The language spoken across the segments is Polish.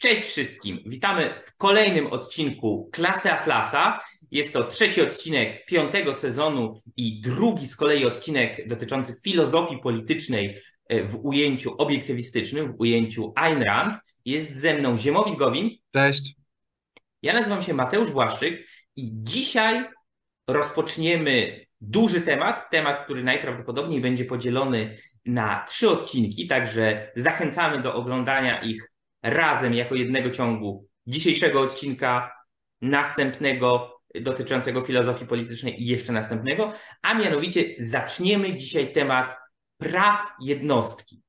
Cześć wszystkim. Witamy w kolejnym odcinku Klasy Atlasa. Jest to trzeci odcinek piątego sezonu i drugi z kolei odcinek dotyczący filozofii politycznej e, w ujęciu obiektywistycznym, w ujęciu Ayn Rand. Jest ze mną Ziemowit Gowin. Cześć. Ja nazywam się Mateusz Błaszczyk i dzisiaj rozpoczniemy duży temat, temat, który najprawdopodobniej będzie podzielony na trzy odcinki, także zachęcamy do oglądania ich razem jako jednego ciągu dzisiejszego odcinka, następnego dotyczącego filozofii politycznej i jeszcze następnego, a mianowicie zaczniemy dzisiaj temat praw jednostki.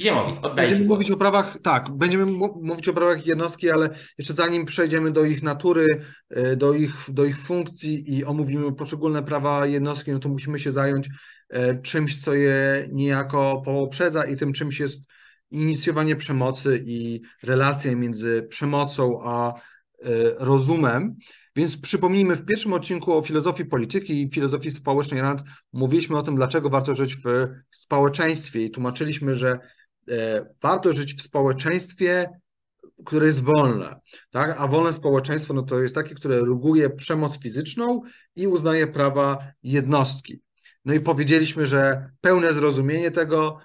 Ziemowit, oddaję Będziemy mówić o prawach, tak, będziemy mówić o prawach jednostki, ale jeszcze zanim przejdziemy do ich natury, e, do ich, do ich funkcji i omówimy poszczególne prawa jednostki, no to musimy się zająć e, czymś, co je niejako poprzedza i tym czymś jest inicjowanie przemocy i relacje między przemocą a e, rozumem. Więc przypomnijmy, w pierwszym odcinku o filozofii polityki i filozofii społecznej Rand mówiliśmy o tym, dlaczego warto żyć w społeczeństwie i tłumaczyliśmy, że e, warto żyć w społeczeństwie, które jest wolne, tak? a wolne społeczeństwo no to jest takie, które ruguje przemoc fizyczną i uznaje prawa jednostki. No i powiedzieliśmy, że pełne zrozumienie tego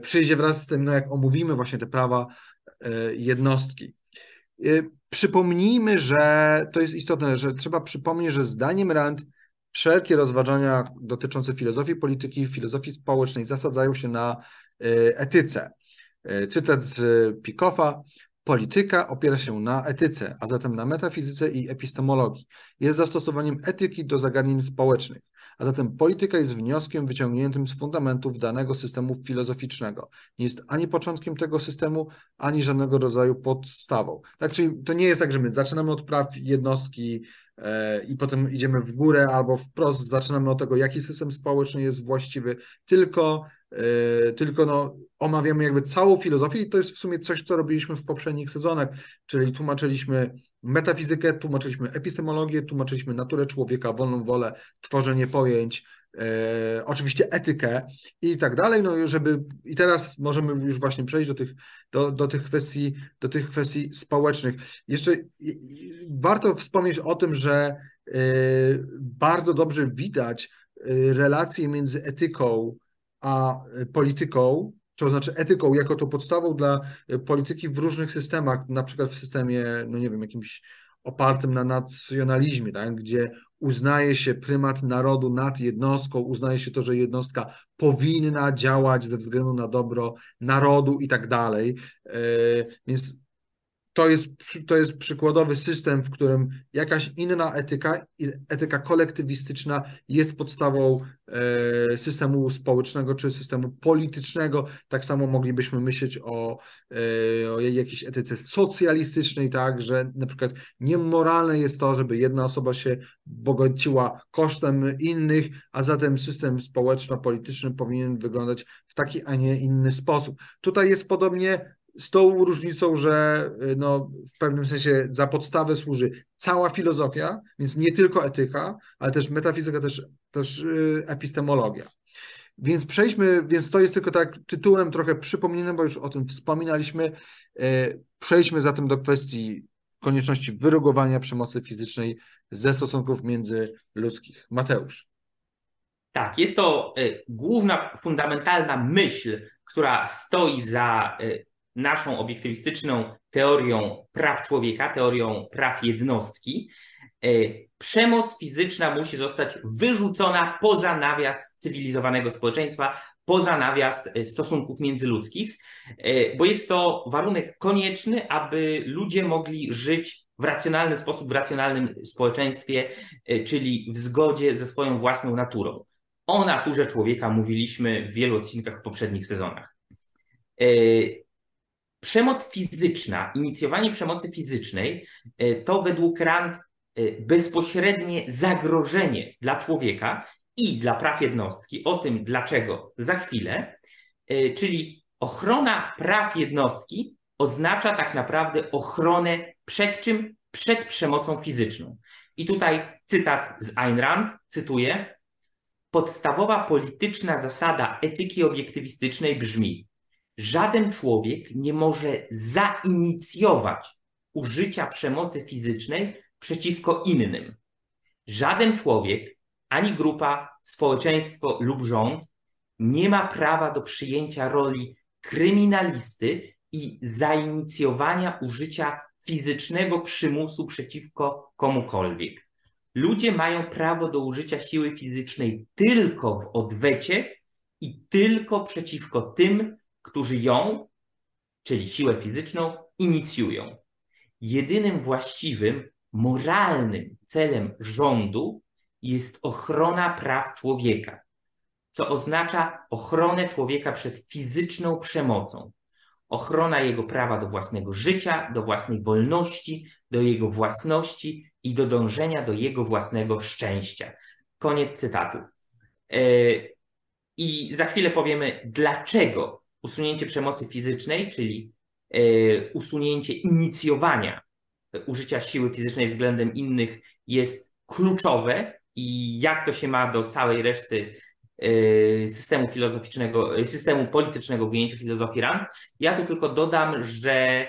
przyjdzie wraz z tym, no jak omówimy właśnie te prawa e, jednostki. E, przypomnijmy, że to jest istotne, że trzeba przypomnieć, że zdaniem Rand wszelkie rozważania dotyczące filozofii polityki, filozofii społecznej zasadzają się na etyce. Cytat z Pikoffa. Polityka opiera się na etyce, a zatem na metafizyce i epistemologii. Jest zastosowaniem etyki do zagadnień społecznych a zatem polityka jest wnioskiem wyciągniętym z fundamentów danego systemu filozoficznego. Nie jest ani początkiem tego systemu, ani żadnego rodzaju podstawą. Tak, czyli to nie jest tak, że my zaczynamy od praw jednostki i potem idziemy w górę, albo wprost zaczynamy od tego, jaki system społeczny jest właściwy, tylko e, tylko no, omawiamy jakby całą filozofię i to jest w sumie coś, co robiliśmy w poprzednich sezonach, czyli tłumaczyliśmy metafizykę, tłumaczyliśmy epistemologię, tłumaczyliśmy naturę człowieka, wolną wolę, tworzenie pojęć, e, oczywiście etykę i tak dalej, no żeby i teraz możemy już właśnie przejść do tych, do, do tych kwestii, do tych kwestii społecznych. Jeszcze warto wspomnieć o tym, że e, bardzo dobrze widać e, relacje między etyką a polityką, to znaczy etyką jako tą podstawą dla polityki w różnych systemach, na przykład w systemie, no nie wiem, jakimś opartym na nacjonalizmie, tak, gdzie uznaje się prymat narodu nad jednostką, uznaje się to, że jednostka powinna działać ze względu na dobro narodu i tak dalej. E, więc to jest, to jest przykładowy system, w którym jakaś inna etyka, etyka kolektywistyczna jest podstawą e, systemu społecznego czy systemu politycznego. Tak samo moglibyśmy myśleć o, e, o jakiejś etyce socjalistycznej, tak, że na przykład niemoralne jest to, żeby jedna osoba się bogociła kosztem innych, a zatem system społeczno-polityczny powinien wyglądać w taki, a nie inny sposób. Tutaj jest podobnie z tą różnicą, że y, no, w pewnym sensie za podstawę służy cała filozofia, więc nie tylko etyka, ale też metafizyka, też, też y, epistemologia. Więc przejdźmy, więc to jest tylko tak tytułem trochę przypomnieniem, bo już o tym wspominaliśmy. Y, przejdźmy zatem do kwestii konieczności wyrugowania przemocy fizycznej ze stosunków międzyludzkich. Mateusz. Tak, jest to główna, fundamentalna myśl, która stoi za naszą obiektywistyczną teorią praw człowieka, teorią praw jednostki, e, przemoc fizyczna musi zostać wyrzucona poza nawias cywilizowanego społeczeństwa, poza nawias e, stosunków międzyludzkich, e, bo jest to warunek konieczny, aby ludzie mogli żyć w racjonalny sposób, w racjonalnym społeczeństwie, czyli w zgodzie ze swoją własną naturą. O naturze człowieka mówiliśmy w wielu odcinkach w poprzednich sezonach. Przemoc fizyczna, inicjowanie przemocy fizycznej e, to według Rand e, bezpośrednie zagrożenie dla człowieka i dla praw jednostki. O tym dlaczego za chwilę. E, czyli ochrona praw jednostki oznacza tak naprawdę ochronę przed czym? Przed przemocą fizyczną. I tutaj cytat z Ayn Rand, cytuję: Podstawowa polityczna zasada etyki obiektywistycznej brzmi: żaden człowiek nie może zainicjować użycia przemocy fizycznej przeciwko innym. Żaden człowiek, ani grupa, społeczeństwo lub rząd nie ma prawa do przyjęcia roli kryminalisty i zainicjowania użycia fizycznego przymusu przeciwko komukolwiek. Ludzie mają prawo do użycia siły fizycznej tylko w odwecie i tylko przeciwko tym, którzy ją, czyli siłę fizyczną, inicjują. Jedynym właściwym, moralnym celem rządu jest ochrona praw człowieka, co oznacza ochronę człowieka przed fizyczną przemocą, ochrona jego prawa do własnego życia, do własnej wolności, do jego własności i do dążenia do jego własnego szczęścia. Koniec cytatu. E, I za chwilę powiemy, dlaczego usunięcie przemocy fizycznej, czyli e, usunięcie inicjowania użycia siły fizycznej względem innych jest kluczowe i jak to się ma do całej reszty e, systemu filozoficznego, systemu politycznego w ujęciu filozofii Rand. Ja tu tylko dodam, że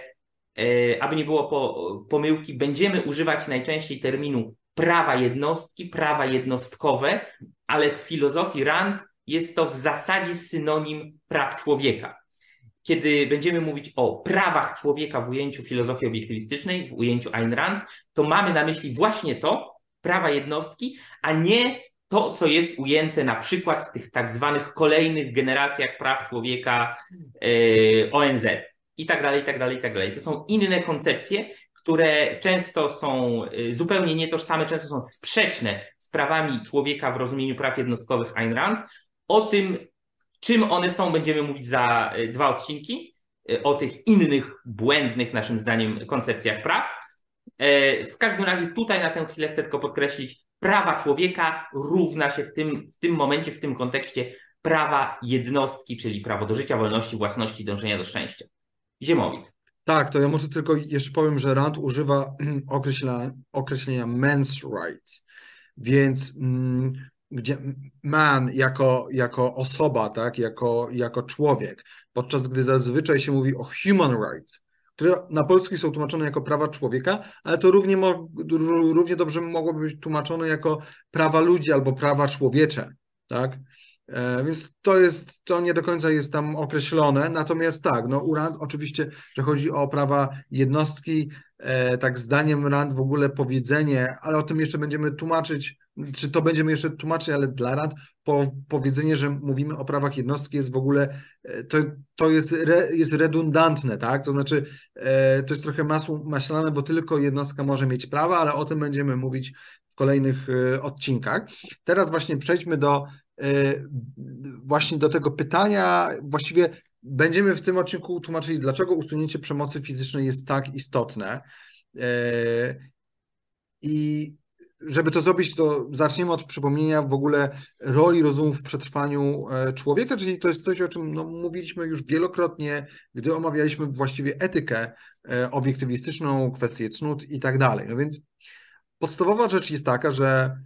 aby nie było pomyłki, będziemy używać najczęściej terminu prawa jednostki, prawa jednostkowe, ale w filozofii Rand jest to w zasadzie synonim praw człowieka. Kiedy będziemy mówić o prawach człowieka w ujęciu filozofii obiektywistycznej, w ujęciu Ayn Rand, to mamy na myśli właśnie to, prawa jednostki, a nie to, co jest ujęte na przykład w tych tak zwanych kolejnych generacjach praw człowieka yy, ONZ i tak dalej, i tak dalej, i tak dalej. To są inne koncepcje, które często są yy, zupełnie nietożsame, często są sprzeczne z prawami człowieka w rozumieniu praw jednostkowych Ayn Rand, o tym, czym one są, będziemy mówić za e, dwa odcinki, e, o tych innych błędnych, naszym zdaniem, koncepcjach praw. E, w każdym razie tutaj na tę chwilę chcę tylko podkreślić, prawa człowieka równa się w tym, w tym momencie, w tym kontekście prawa jednostki, czyli prawo do życia, wolności, własności, dążenia do szczęścia. Ziemowit. Tak, to ja może tylko jeszcze powiem, że Rand używa określenia, określenia men's rights, więc mm, gdzie man jako, jako osoba, tak, jako, jako człowiek, podczas gdy zazwyczaj się mówi o human rights, które na polski są tłumaczone jako prawa człowieka, ale to równie, równie dobrze mogłoby być tłumaczone jako prawa ludzi albo prawa człowiecze, tak? E, więc to jest, to nie do końca jest tam określone, natomiast tak, no u Rand oczywiście, że chodzi o prawa jednostki, e, tak zdaniem Rand w ogóle powiedzenie, ale o tym jeszcze będziemy tłumaczyć, czy to będziemy jeszcze tłumaczyć, ale dla Rand po, powiedzenie, że mówimy o prawach jednostki jest w ogóle, e, to, to jest, re, jest redundantne, tak, to znaczy to jest trochę masło maślane, bo tylko jednostka może mieć prawa, ale o tym będziemy mówić w kolejnych odcinkach. Teraz właśnie przejdźmy do właśnie do tego pytania, właściwie będziemy w tym odcinku tłumaczyli, dlaczego usunięcie przemocy fizycznej jest tak istotne. Y, I żeby to zrobić, to zaczniemy od przypomnienia w ogóle roli rozumu w przetrwaniu e, człowieka, czyli to jest coś, o czym no, mówiliśmy już wielokrotnie, gdy omawialiśmy właściwie etykę e, obiektywistyczną, kwestie cnót i tak dalej. No więc podstawowa rzecz jest taka, że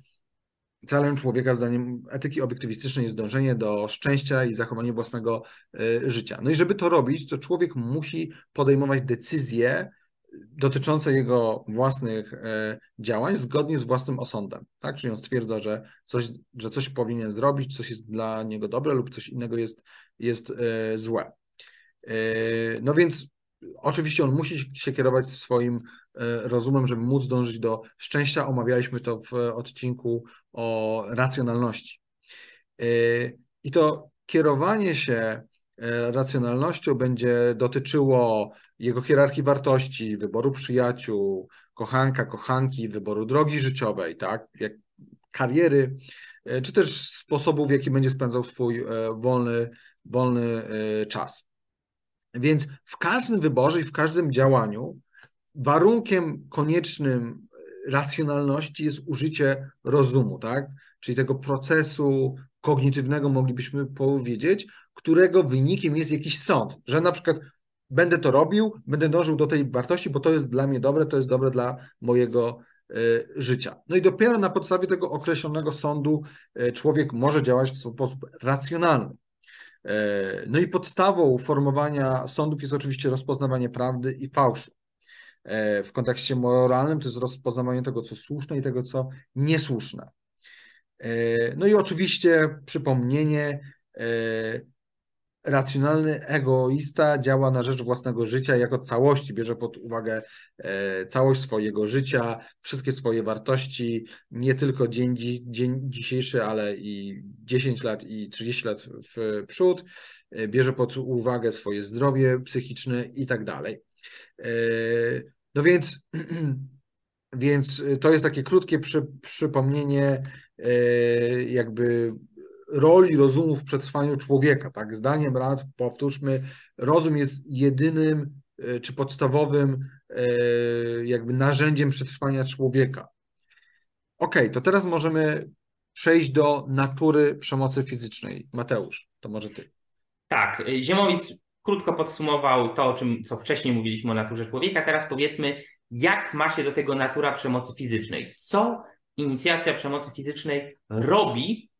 Celem człowieka, zdaniem etyki obiektywistycznej, jest dążenie do szczęścia i zachowanie własnego e, życia. No i żeby to robić, to człowiek musi podejmować decyzje dotyczące jego własnych e, działań zgodnie z własnym osądem. Tak? Czyli on stwierdza, że coś, że coś powinien zrobić, coś jest dla niego dobre lub coś innego jest, jest złe. No więc oczywiście on musi się kierować swoim E, rozumem, żeby móc dążyć do szczęścia. Omawialiśmy to w odcinku o racjonalności. E, I to kierowanie się e, racjonalnością będzie dotyczyło jego hierarchii wartości, wyboru przyjaciół, kochanka, kochanki, wyboru drogi życiowej, tak, jak kariery, czy też sposobu, w jaki będzie spędzał swój wolny, wolny czas. Więc w każdym wyborze i w każdym działaniu warunkiem koniecznym racjonalności jest użycie rozumu, tak? Czyli tego procesu kognitywnego moglibyśmy powiedzieć, którego wynikiem jest jakiś sąd, że na przykład będę to robił, będę dążył do tej wartości, bo to jest dla mnie dobre, to jest dobre dla mojego y, życia. No i dopiero na podstawie tego określonego sądu y, człowiek może działać w sposób racjonalny. No i podstawą formowania sądów jest oczywiście rozpoznawanie prawdy i fałszu. W kontekście moralnym to jest rozpoznawanie tego, co słuszne i tego, co niesłuszne. No i oczywiście przypomnienie, racjonalny egoista działa na rzecz własnego życia jako całości, bierze pod uwagę e, całość swojego życia, wszystkie swoje wartości, nie tylko dzień, dzień dzisiejszy, ale i 10 lat i 30 lat w przód, e, bierze pod uwagę swoje zdrowie psychiczne i tak dalej. E, no więc, więc to jest takie krótkie przy, przypomnienie jakby roli rozumu w przetrwaniu człowieka. Tak, zdaniem rad, powtórzmy, rozum jest jedynym e, czy podstawowym e, jakby narzędziem przetrwania człowieka. Ok, to teraz możemy przejść do natury przemocy fizycznej. Mateusz, to może ty. Tak, Ziemowit krótko podsumował to, o czym, co wcześniej mówiliśmy o naturze człowieka. Teraz powiedzmy, jak ma się do tego natura przemocy fizycznej. Co inicjacja przemocy fizycznej robi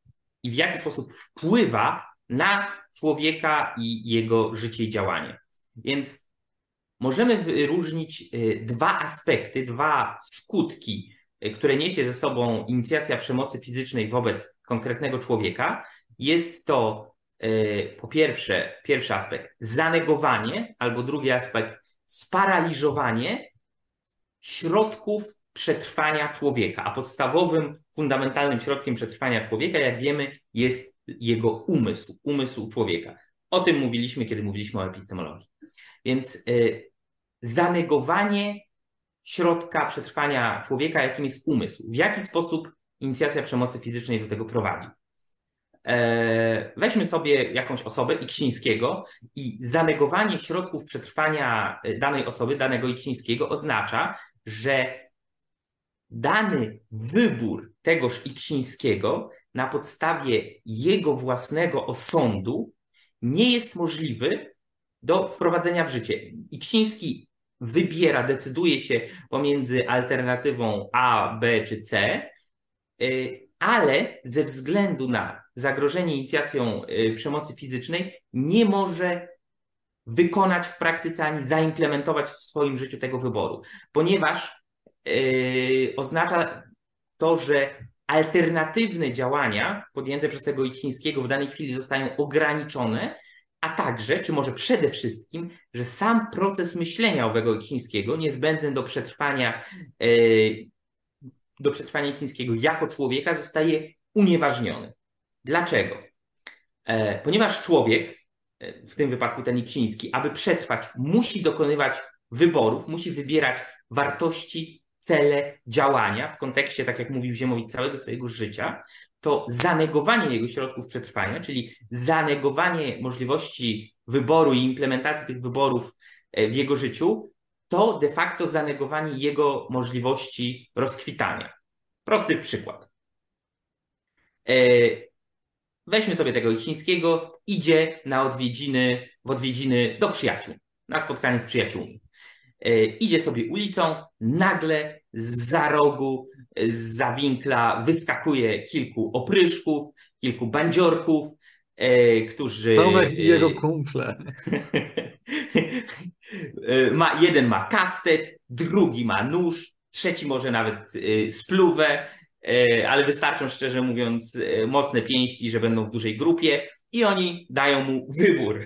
i w jaki sposób wpływa na człowieka i jego życie i działanie. Więc możemy wyróżnić y, dwa aspekty, dwa skutki, y, które niesie ze sobą inicjacja przemocy fizycznej wobec konkretnego człowieka. Jest to y, po pierwsze, pierwszy aspekt zanegowanie, albo drugi aspekt sparaliżowanie środków przetrwania człowieka, a podstawowym, fundamentalnym środkiem przetrwania człowieka, jak wiemy, jest jego umysł, umysł człowieka. O tym mówiliśmy, kiedy mówiliśmy o epistemologii. Więc y, zanegowanie środka przetrwania człowieka, jakim jest umysł. W jaki sposób inicjacja przemocy fizycznej do tego prowadzi? E, weźmy sobie jakąś osobę Iksińskiego i zanegowanie środków przetrwania y, danej osoby, danego Iksińskiego oznacza, że dany wybór tegoż Iksińskiego na podstawie jego własnego osądu nie jest możliwy do wprowadzenia w życie. Iksiński wybiera, decyduje się pomiędzy alternatywą A, B czy C, y, ale ze względu na zagrożenie inicjacją y, przemocy fizycznej nie może wykonać w praktyce ani zaimplementować w swoim życiu tego wyboru, ponieważ oznacza to, że alternatywne działania podjęte przez tego Icińskiego w danej chwili zostają ograniczone, a także, czy może przede wszystkim, że sam proces myślenia owego Icińskiego, niezbędny do przetrwania, yy, do przetrwania Icińskiego jako człowieka, zostaje unieważniony. Dlaczego? E, ponieważ człowiek, e, w tym wypadku ten Iciński, aby przetrwać, musi dokonywać wyborów, musi wybierać wartości cele działania w kontekście, tak jak mówił Ziemowit, całego swojego życia, to zanegowanie jego środków przetrwania, czyli zanegowanie możliwości wyboru i implementacji tych wyborów e, w jego życiu, to de facto zanegowanie jego możliwości rozkwitania. Prosty przykład. E, weźmy sobie tego chińskiego, idzie na odwiedziny, w odwiedziny do przyjaciół, na spotkanie z przyjaciółmi. E, idzie sobie ulicą, nagle z za rogu, z za winkla wyskakuje kilku opryszków, kilku bandziorków, e, którzy... Tomek i jego kumple. E, ma, jeden ma kastet, drugi ma nóż, trzeci może nawet spluwę, ale wystarczą, szczerze mówiąc, mocne pięści, że będą w dużej grupie i oni dają mu wybór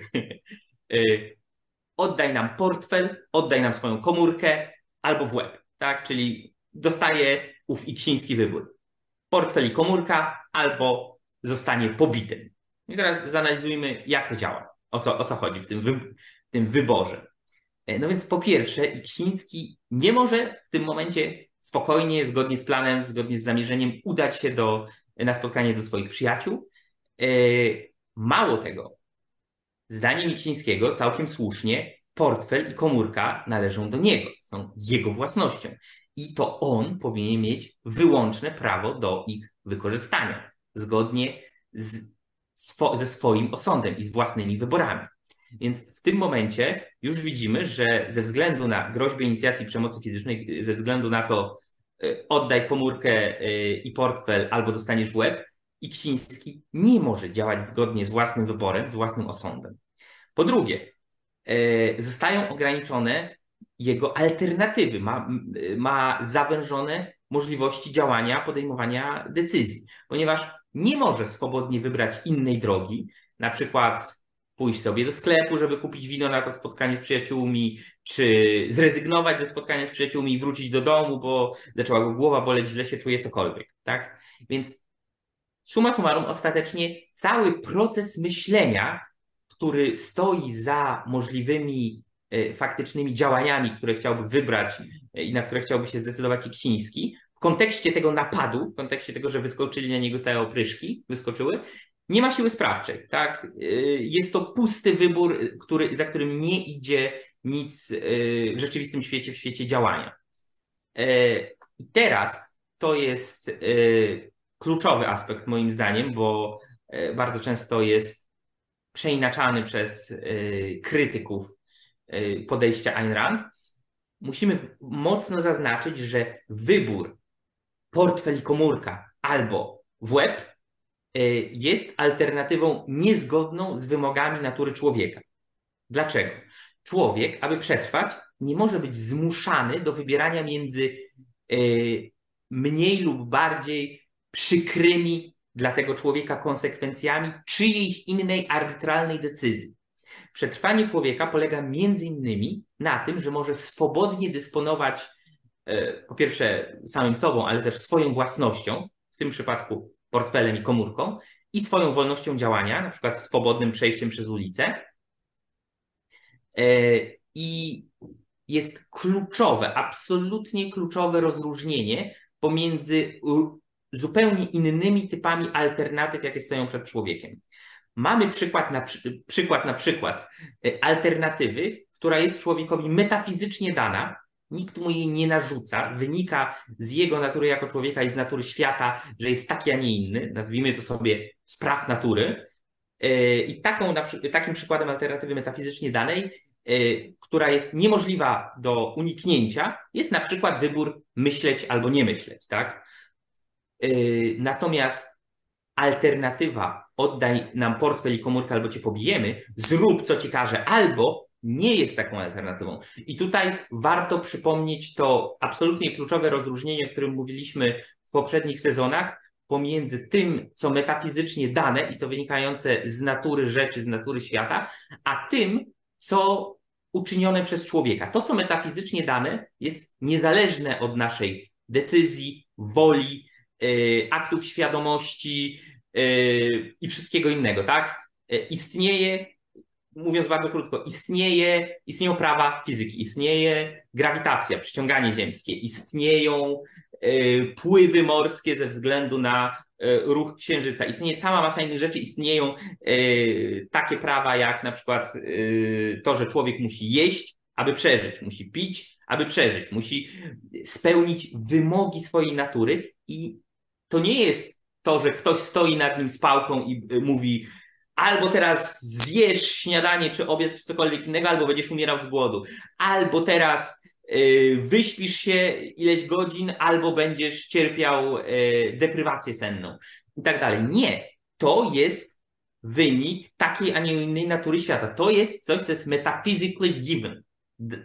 oddaj nam portfel, oddaj nam swoją komórkę albo w łeb, tak? Czyli dostaje ów iksiński wybór. Portfel i komórka albo zostanie pobitym. I teraz zanalizujmy, jak to działa, o co, o co chodzi w tym, wy, w tym wyborze. E, no więc po pierwsze, Iksiński nie może w tym momencie spokojnie, zgodnie z planem, zgodnie z zamierzeniem udać się do, na spotkanie do swoich przyjaciół. E, mało tego, Zdaniem Micińskiego całkiem słusznie portfel i komórka należą do niego, są jego własnością i to on powinien mieć wyłączne prawo do ich wykorzystania, zgodnie z, swo, ze swoim osądem i z własnymi wyborami. Więc w tym momencie już widzimy, że ze względu na groźbę inicjacji przemocy fizycznej, ze względu na to, y, oddaj komórkę y, i portfel albo dostaniesz w łeb, Iksiński nie może działać zgodnie z własnym wyborem, z własnym osądem. Po drugie, e, zostają ograniczone jego alternatywy, ma, ma zawężone możliwości działania, podejmowania decyzji, ponieważ nie może swobodnie wybrać innej drogi, na przykład pójść sobie do sklepu, żeby kupić wino na to spotkanie z przyjaciółmi, czy zrezygnować ze spotkania z przyjaciółmi i wrócić do domu, bo zaczęła go głowa boleć, źle się czuje, cokolwiek, tak? Więc suma summarum, ostatecznie cały proces myślenia, który stoi za możliwymi e, faktycznymi działaniami, które chciałby wybrać e, i na które chciałby się zdecydować Iksiński, w kontekście tego napadu, w kontekście tego, że wyskoczyli na niego te opryszki, wyskoczyły, nie ma siły sprawczej. Tak? E, jest to pusty wybór, który, za którym nie idzie nic w rzeczywistym świecie, w świecie działania. I teraz to jest kluczowy aspekt moim zdaniem, bo e, bardzo często jest przeinaczany przez e, krytyków e, podejścia Ayn Rand. Musimy mocno zaznaczyć, że wybór portfel i komórka albo w web jest alternatywą niezgodną z wymogami natury człowieka. Dlaczego? Człowiek, aby przetrwać, nie może być zmuszany do wybierania między mniej lub bardziej przykrymi dla tego człowieka konsekwencjami czyjejś innej arbitralnej decyzji. Przetrwanie człowieka polega między innymi na tym, że może swobodnie dysponować e, po pierwsze samym sobą, ale też swoją własnością, w tym przypadku portfelem i komórką, i swoją wolnością działania, na przykład swobodnym przejściem przez ulicę. E, I jest kluczowe, absolutnie kluczowe rozróżnienie pomiędzy zupełnie innymi typami alternatyw, jakie stoją przed człowiekiem. Mamy przykład na, przykład, na przykład e, alternatywy, która jest człowiekowi metafizycznie dana, nikt mu jej nie narzuca, wynika z jego natury jako człowieka i z natury świata, że jest taki, a nie inny, nazwijmy to sobie spraw natury. E, I taką, takim przykładem alternatywy metafizycznie danej, e, która jest niemożliwa do uniknięcia, jest na przykład wybór myśleć albo nie myśleć, tak? Yy, natomiast alternatywa oddaj nam portfel i komórkę albo cię pobijemy, zrób co ci każe, albo nie jest taką alternatywą. I tutaj warto przypomnieć to absolutnie kluczowe rozróżnienie, o którym mówiliśmy w poprzednich sezonach, pomiędzy tym, co metafizycznie dane i co wynikające z natury rzeczy, z natury świata, a tym, co uczynione przez człowieka. To, co metafizycznie dane, jest niezależne od naszej decyzji, woli, aktów świadomości y, i wszystkiego innego, tak? Y, istnieje, mówiąc bardzo krótko, istnieje, istnieją prawa fizyki, istnieje grawitacja, przyciąganie ziemskie, istnieją pływy morskie ze względu na ruch księżyca. Istnieje cała masa innych rzeczy, istnieją takie prawa jak na przykład to, że człowiek musi jeść, aby przeżyć, musi pić, aby przeżyć, musi spełnić wymogi swojej natury i to nie jest to, że ktoś stoi nad nim z pałką i y, mówi albo teraz zjesz śniadanie, czy obiad, czy cokolwiek innego, albo będziesz umierał z głodu, albo teraz y, wyśpisz się ileś godzin, albo będziesz cierpiał y, deprywację senną i tak dalej. Nie, to jest wynik takiej, a nie innej natury świata. To jest coś, co jest metaphysically given,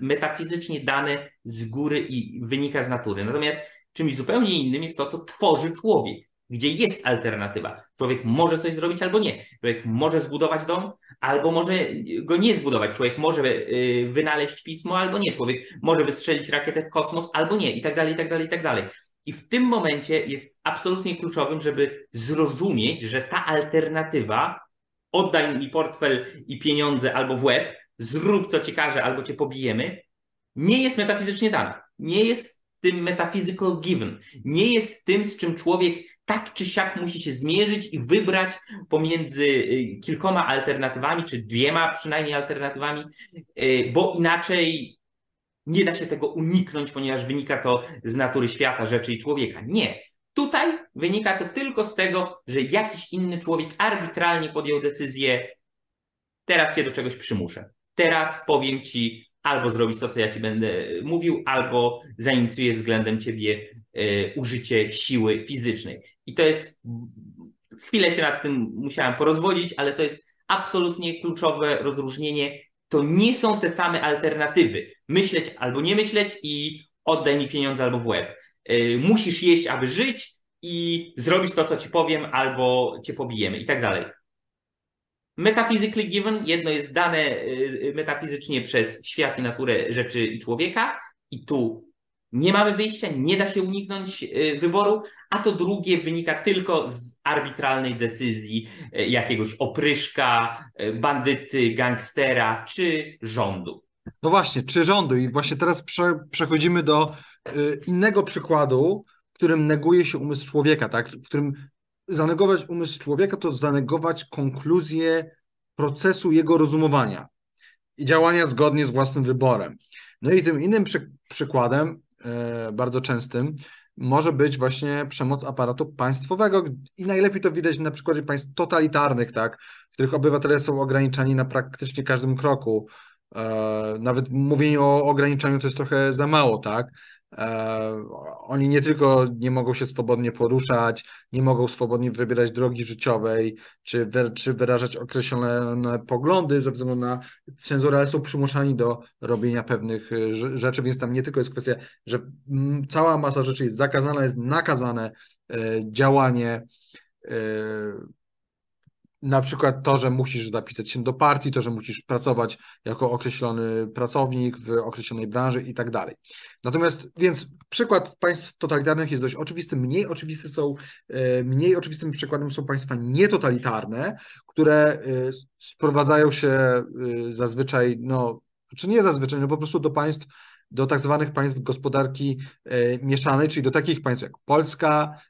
metafizycznie dane z góry i wynika z natury. Natomiast Czymś zupełnie innym jest to, co tworzy człowiek, gdzie jest alternatywa. Człowiek może coś zrobić albo nie. Człowiek może zbudować dom, albo może go nie zbudować. Człowiek może y, wynaleźć pismo, albo nie. Człowiek może wystrzelić rakietę w kosmos, albo nie. I tak dalej, i tak dalej, i tak dalej. I w tym momencie jest absolutnie kluczowym, żeby zrozumieć, że ta alternatywa, oddaj mi portfel i pieniądze albo w łeb, zrób co ci każe, albo cię pobijemy, nie jest metafizycznie dana. Nie jest tym metaphysical given. Nie jest tym, z czym człowiek tak czy siak musi się zmierzyć i wybrać pomiędzy y, kilkoma alternatywami, czy dwiema przynajmniej alternatywami, y, bo inaczej nie da się tego uniknąć, ponieważ wynika to z natury świata, rzeczy i człowieka. Nie. Tutaj wynika to tylko z tego, że jakiś inny człowiek arbitralnie podjął decyzję, teraz cię do czegoś przymuszę. Teraz powiem ci, albo zrobić to, co ja ci będę mówił, albo zainicjuje względem ciebie e, użycie siły fizycznej. I to jest chwilę się nad tym musiałem porozwodzić, ale to jest absolutnie kluczowe rozróżnienie. To nie są te same alternatywy. Myśleć albo nie myśleć i oddaj mi pieniądze albo w łeb. Y, musisz jeść, aby żyć i zrobić to, co ci powiem, albo cię pobijemy i tak dalej. Metaphysically given, jedno jest dane y, metafizycznie przez świat i naturę rzeczy i człowieka, i tu nie mamy wyjścia, nie da się uniknąć y, wyboru, a to drugie wynika tylko z arbitralnej decyzji jakiegoś opryszka, bandyty, gangstera czy rządu. No właśnie, czy rządu? I właśnie teraz prze, przechodzimy do y, innego przykładu, w którym neguje się umysł człowieka, tak? W którym zanegować umysł człowieka to zanegować konkluzję procesu jego rozumowania i działania zgodnie z własnym wyborem. No i tym innym przy, przykładem, y, bardzo częstym, może być właśnie przemoc aparatu państwowego i najlepiej to widać na przykładzie państw totalitarnych, tak, w których obywatele są ograniczani na praktycznie każdym kroku, E, nawet mówienie o ograniczaniu to jest trochę za mało, tak? E, oni nie tylko nie mogą się swobodnie poruszać, nie mogą swobodnie wybierać drogi życiowej, czy, czy wyrażać określone poglądy ze względu na cenzurę, ale są przymuszani do robienia pewnych e, rzeczy, więc tam nie tylko jest kwestia, że cała masa rzeczy jest zakazana, jest nakazane działanie na przykład to, że musisz zapisać się do partii, to, że musisz pracować jako określony pracownik w określonej branży i tak dalej. Natomiast, więc przykład państw totalitarnych jest dość oczywisty. Mniej oczywiste są, e, mniej oczywistym przykładem są państwa nietotalitarne, które e, sprowadzają się e, zazwyczaj, no, czy nie zazwyczaj, no po prostu do państw, do tak zwanych państw gospodarki mieszanej, czyli do takich państw jak Polska,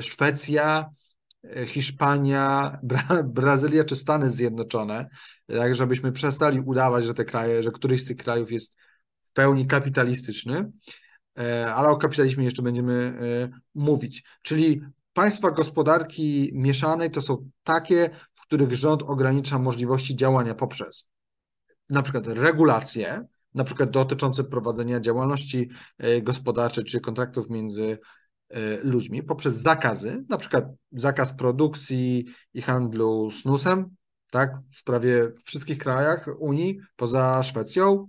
Szwecja, Hiszpania, Bra Brazylia czy Stany Zjednoczone, tak żebyśmy przestali udawać, że te kraje, że któryś z tych krajów jest w pełni kapitalistyczny, e, ale o kapitalizmie jeszcze będziemy e, mówić. Czyli państwa gospodarki mieszanej to są takie, w których rząd ogranicza możliwości działania poprzez na przykład regulacje, na przykład dotyczące prowadzenia działalności e, gospodarczej czy kontraktów między E, ludźmi poprzez zakazy, na przykład zakaz produkcji i handlu snusem, tak, w prawie wszystkich krajach Unii, poza Szwecją,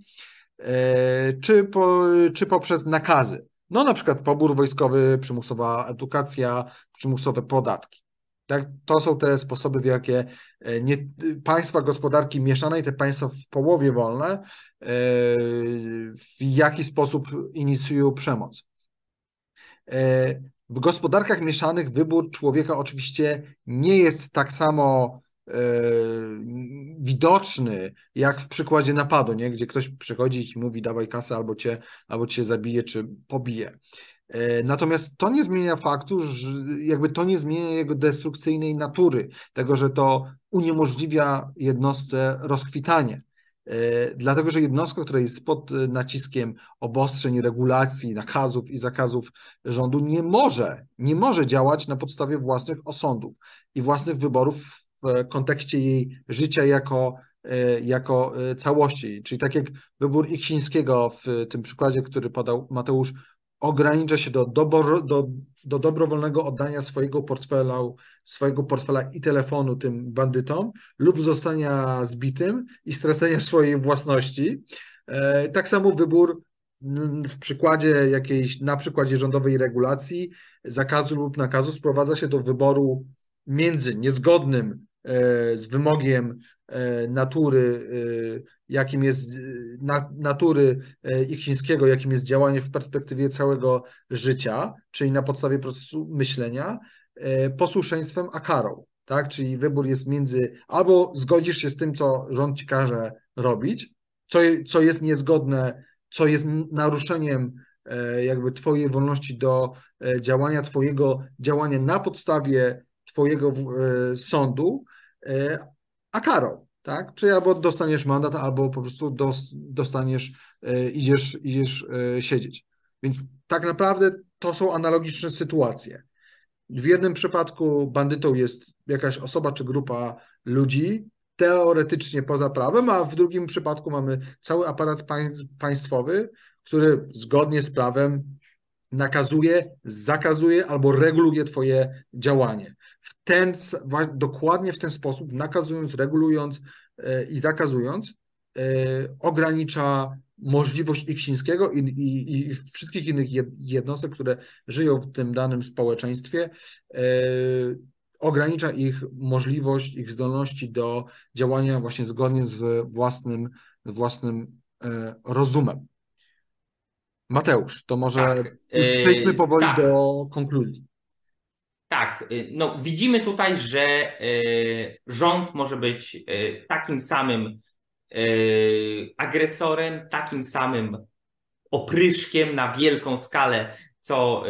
e, czy, po, czy poprzez nakazy. No na przykład pobór wojskowy, przymusowa edukacja, przymusowe podatki. Tak, to są te sposoby, w jakie e, nie, państwa gospodarki mieszanej, te państwa w połowie wolne, w jaki sposób inicjują przemoc. E, w gospodarkach mieszanych wybór człowieka oczywiście nie jest tak samo e, widoczny jak w przykładzie napadu, nie? gdzie ktoś przychodzi i mówi dawaj kasę albo cię, albo cię zabije czy pobije. E, natomiast to nie zmienia faktu, że jakby to nie zmienia jego destrukcyjnej natury, tego, że to uniemożliwia jednostce rozkwitanie. E, dlatego że jednostka, która jest pod e, naciskiem obostrzeń, regulacji, nakazów i zakazów rządu, nie może, nie może działać na podstawie własnych osądów i własnych wyborów w kontekście jej życia jako, e, jako całości. Czyli tak jak wybór Iksińskiego w tym przykładzie, który podał Mateusz, ogranicza się do, dobro, do, do dobrowolnego oddania swojego portfela, swojego portfela i telefonu tym bandytom lub zostania zbitym i stracenia swojej własności. E, tak samo wybór w przykładzie jakiejś, na przykładzie rządowej regulacji, zakazu lub nakazu sprowadza się do wyboru między niezgodnym e, z wymogiem e, natury jakim jest y, natury y, Iksińskiego, jakim jest działanie w perspektywie całego życia, czyli na podstawie procesu myślenia, y, posłuszeństwem a karą. Tak? Czyli wybór jest między albo zgodzisz się z tym, co rząd ci każe robić, co, co jest niezgodne, co jest naruszeniem jakby twojej wolności do działania, twojego działania na podstawie twojego sądu, a karą tak? Czyli albo dostaniesz mandat, albo po prostu dostaniesz, e, idziesz, idziesz e, siedzieć. Więc tak naprawdę to są analogiczne sytuacje. W jednym przypadku bandytą jest jakaś osoba czy grupa ludzi, teoretycznie poza prawem, a w drugim przypadku mamy cały aparat państwowy, który zgodnie z prawem nakazuje, zakazuje albo reguluje Twoje działanie. W ten, dokładnie w ten sposób, nakazując, regulując i zakazując, ogranicza możliwość Iksińskiego i, i, i wszystkich innych jednostek, które żyją w tym danym społeczeństwie, ogranicza ich możliwość, ich zdolności do działania właśnie zgodnie z własnym, własnym e, rozumem. Mateusz, to może tak, już e, przejdźmy powoli tak. do konkluzji. Tak, y, no widzimy tutaj, że y, rząd może być y, takim samym agresorem, takim samym opryszkiem na wielką skalę, co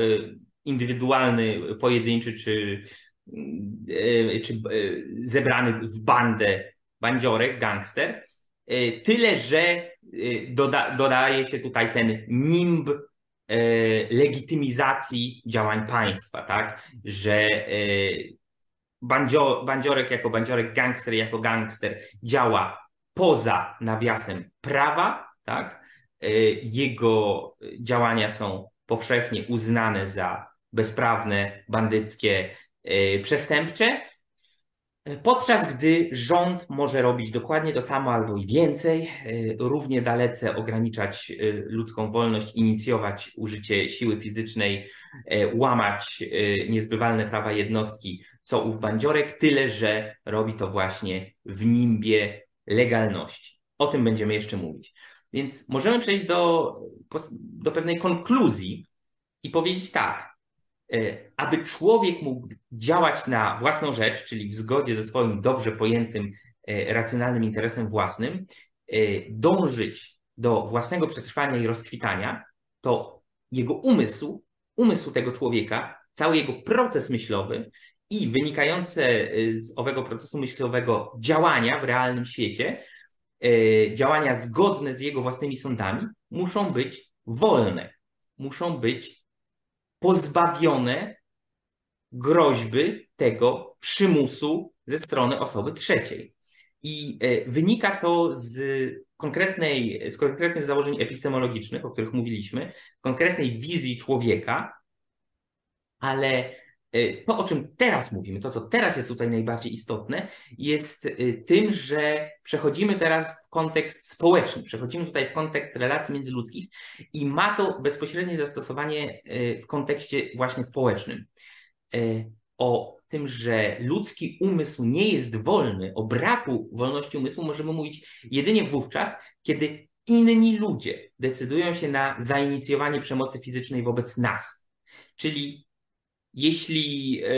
indywidualny, pojedynczy czy czy zebrany w bandę bandziorek, gangster. Tyle, że doda, dodaje się tutaj ten nimb legitymizacji działań państwa, tak? Że bandzio, bandziorek jako bandziorek, gangster jako gangster działa poza nawiasem prawa, tak? Jego działania są powszechnie uznane za bezprawne, bandyckie, przestępcze, podczas gdy rząd może robić dokładnie to samo albo i więcej, y, równie dalece ograniczać y, ludzką wolność, inicjować użycie siły fizycznej, łamać niezbywalne prawa jednostki, co ów bandziorek, tyle że robi to właśnie w nimbie legalności. O tym będziemy jeszcze mówić. Więc możemy przejść do, do pewnej konkluzji i powiedzieć tak. E, aby człowiek mógł działać na własną rzecz, czyli w zgodzie ze swoim dobrze pojętym, e, racjonalnym interesem własnym, e, dążyć do własnego przetrwania i rozkwitania, to jego umysł, umysł tego człowieka, cały jego proces myślowy i wynikające z owego procesu myślowego działania w realnym świecie, działania zgodne z jego własnymi sądami, muszą być wolne, muszą być pozbawione groźby tego przymusu ze strony osoby trzeciej. I e, wynika to z konkretnej, z konkretnych założeń epistemologicznych, o których mówiliśmy, konkretnej wizji człowieka, ale to, o czym teraz mówimy, to, co teraz jest tutaj najbardziej istotne, jest y, tym, że przechodzimy teraz w kontekst społeczny, przechodzimy tutaj w kontekst relacji międzyludzkich i ma to bezpośrednie zastosowanie y, w kontekście właśnie społecznym. O tym, że ludzki umysł nie jest wolny, o braku wolności umysłu możemy mówić jedynie wówczas, kiedy inni ludzie decydują się na zainicjowanie przemocy fizycznej wobec nas. Czyli jeśli e,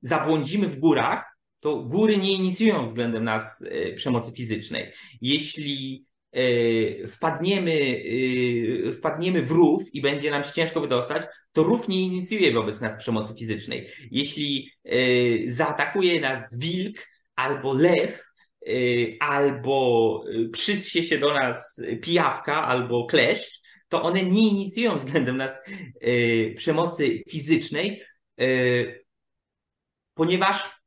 zabłądzimy w górach, to góry nie inicjują względem nas e, przemocy fizycznej. Jeśli e, wpadniemy, wpadniemy w rów i będzie nam się ciężko wydostać, to rów nie inicjuje wobec nas przemocy fizycznej. Jeśli zaatakuje nas wilk albo lew, albo przyssie się do nas pijawka albo kleszcz, to one nie inicjują względem nas y, przemocy fizycznej, y, ponieważ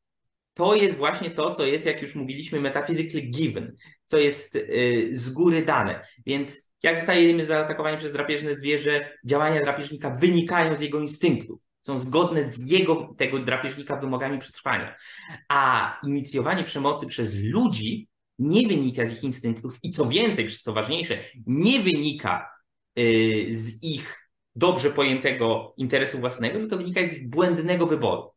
to jest właśnie to, co jest, jak już mówiliśmy, metaphysically given, co jest y, z góry dane. Więc jak zostajemy zaatakowani przez drapieżne zwierzę, działania drapieżnika wynikają z jego instynktów, są zgodne z jego, tego drapieżnika, wymogami przetrwania. A inicjowanie przemocy przez ludzi nie wynika z ich instynktów i co więcej, co ważniejsze, nie wynika z ich dobrze pojętego interesu własnego, tylko wynika z ich błędnego wyboru.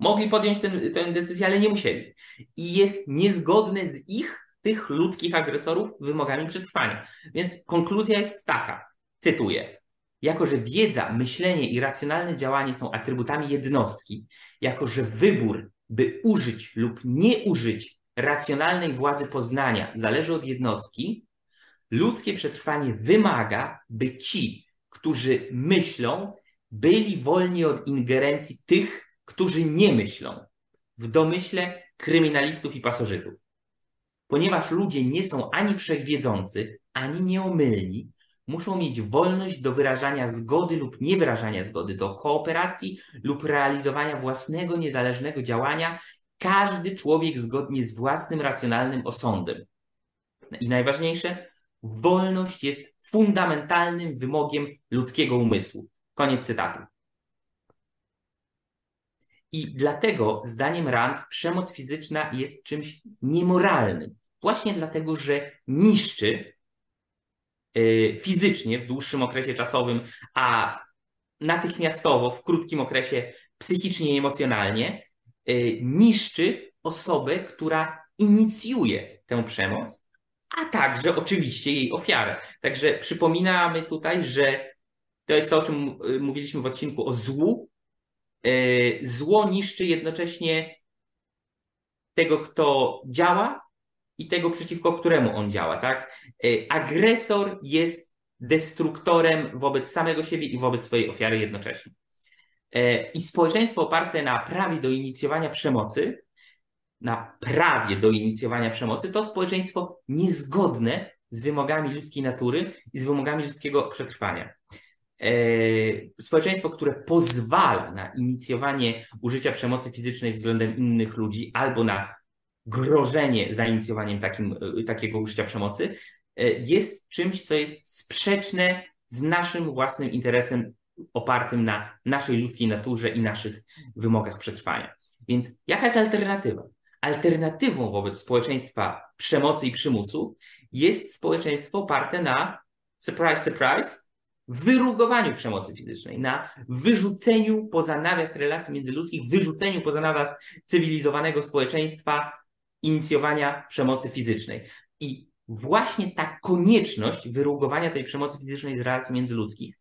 Mogli podjąć ten, tę decyzję, ale nie musieli. I jest niezgodne z ich, tych ludzkich agresorów, wymogami przetrwania. Więc konkluzja jest taka, cytuję. Jako, że wiedza, myślenie i racjonalne działanie są atrybutami jednostki, jako, że wybór, by użyć lub nie użyć racjonalnej władzy poznania zależy od jednostki, Ludzkie przetrwanie wymaga, by ci, którzy myślą, byli wolni od ingerencji tych, którzy nie myślą, w domyśle kryminalistów i pasożytów. Ponieważ ludzie nie są ani wszechwiedzący, ani nieomylni, muszą mieć wolność do wyrażania zgody lub niewyrażania zgody, do kooperacji lub realizowania własnego niezależnego działania, każdy człowiek zgodnie z własnym racjonalnym osądem. I najważniejsze, Wolność jest fundamentalnym wymogiem ludzkiego umysłu. Koniec cytatu. I dlatego, zdaniem Rand, przemoc fizyczna jest czymś niemoralnym. Właśnie dlatego, że niszczy y, fizycznie w dłuższym okresie czasowym, a natychmiastowo, w krótkim okresie psychicznie i emocjonalnie, y, niszczy osobę, która inicjuje tę przemoc, a także oczywiście jej ofiarę. Także przypominamy tutaj, że to jest to, o czym y, mówiliśmy w odcinku o złu. Y, zło niszczy jednocześnie tego, kto działa i tego, przeciwko któremu on działa. Tak? Agresor jest destruktorem wobec samego siebie i wobec swojej ofiary jednocześnie. I społeczeństwo oparte na prawie do inicjowania przemocy na prawie do inicjowania przemocy, to społeczeństwo niezgodne z wymogami ludzkiej natury i z wymogami ludzkiego przetrwania. E, społeczeństwo, które pozwala na inicjowanie użycia przemocy fizycznej względem innych ludzi albo na grożenie zainicjowaniem takim, e, takiego użycia przemocy, e, jest czymś, co jest sprzeczne z naszym własnym interesem opartym na naszej ludzkiej naturze i naszych wymogach przetrwania. Więc jaka jest alternatywa? Alternatywą wobec społeczeństwa przemocy i przymusu jest społeczeństwo oparte na, surprise, surprise, wyrugowaniu przemocy fizycznej, na wyrzuceniu poza nawias relacji międzyludzkich, wyrzuceniu poza nawias cywilizowanego społeczeństwa inicjowania przemocy fizycznej. I właśnie ta konieczność wyrugowania tej przemocy fizycznej z relacji międzyludzkich,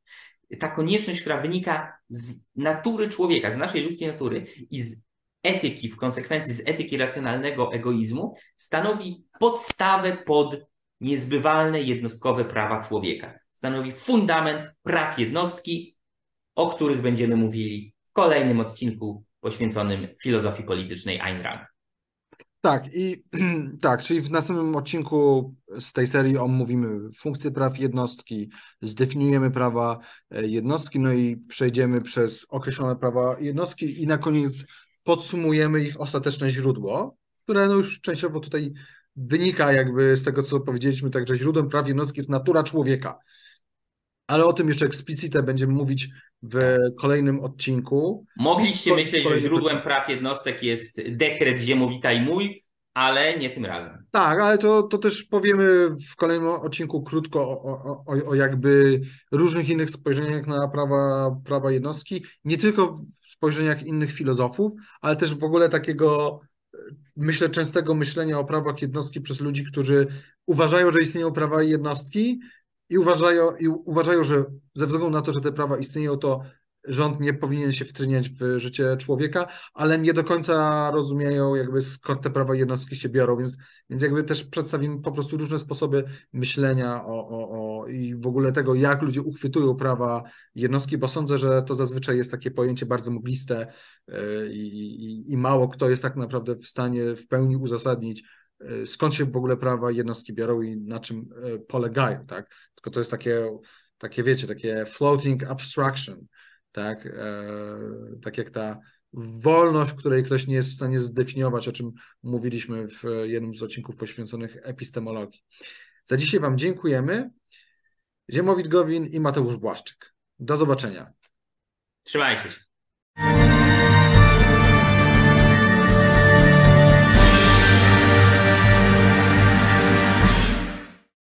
ta konieczność, która wynika z natury człowieka, z naszej ludzkiej natury i z etyki, w konsekwencji z etyki racjonalnego egoizmu, stanowi podstawę pod niezbywalne jednostkowe prawa człowieka. Stanowi fundament praw jednostki, o których będziemy mówili w kolejnym odcinku poświęconym filozofii politycznej Ayn Rand. Tak, i tak, czyli w następnym odcinku z tej serii omówimy funkcje praw jednostki, zdefiniujemy prawa e, jednostki, no i przejdziemy przez określone prawa jednostki i na koniec podsumujemy ich ostateczne źródło, które no już częściowo tutaj wynika jakby z tego, co powiedzieliśmy, także źródłem praw jednostki jest natura człowieka. Ale o tym jeszcze eksplicite będziemy mówić w kolejnym odcinku. Mogliście myśleć, że źródłem praw jednostek jest dekret Ziemowita i mój, ale nie tym razem. Tak, ale to, to też powiemy w kolejnym odcinku krótko o, o, o, o jakby różnych innych spojrzeniach na prawa, prawa jednostki, nie tylko spojrzeniach innych filozofów, ale też w ogóle takiego, myślę, częstego myślenia o prawach jednostki przez ludzi, którzy uważają, że istnieją prawa jednostki i uważają, i uważają, że ze względu na to, że te prawa istnieją, to rząd nie powinien się wtryniać w życie człowieka, ale nie do końca rozumieją jakby skąd te prawa jednostki się biorą, więc, więc jakby też przedstawimy po prostu różne sposoby myślenia o, o, o i w ogóle tego, jak ludzie uchwytują prawa jednostki, bo sądzę, że to zazwyczaj jest takie pojęcie bardzo mgliste e, i, i, i mało kto jest tak naprawdę w stanie w pełni uzasadnić, e, skąd się w ogóle prawa jednostki biorą i na czym e, polegają, tak? Tylko to jest takie, takie wiecie, takie floating abstraction, tak? E, tak jak ta wolność, której ktoś nie jest w stanie zdefiniować, o czym mówiliśmy w jednym z odcinków poświęconych epistemologii. Za dzisiaj Wam dziękujemy. Ziemowit Gowin i Mateusz Błaszczyk. Do zobaczenia. Trzymajcie się.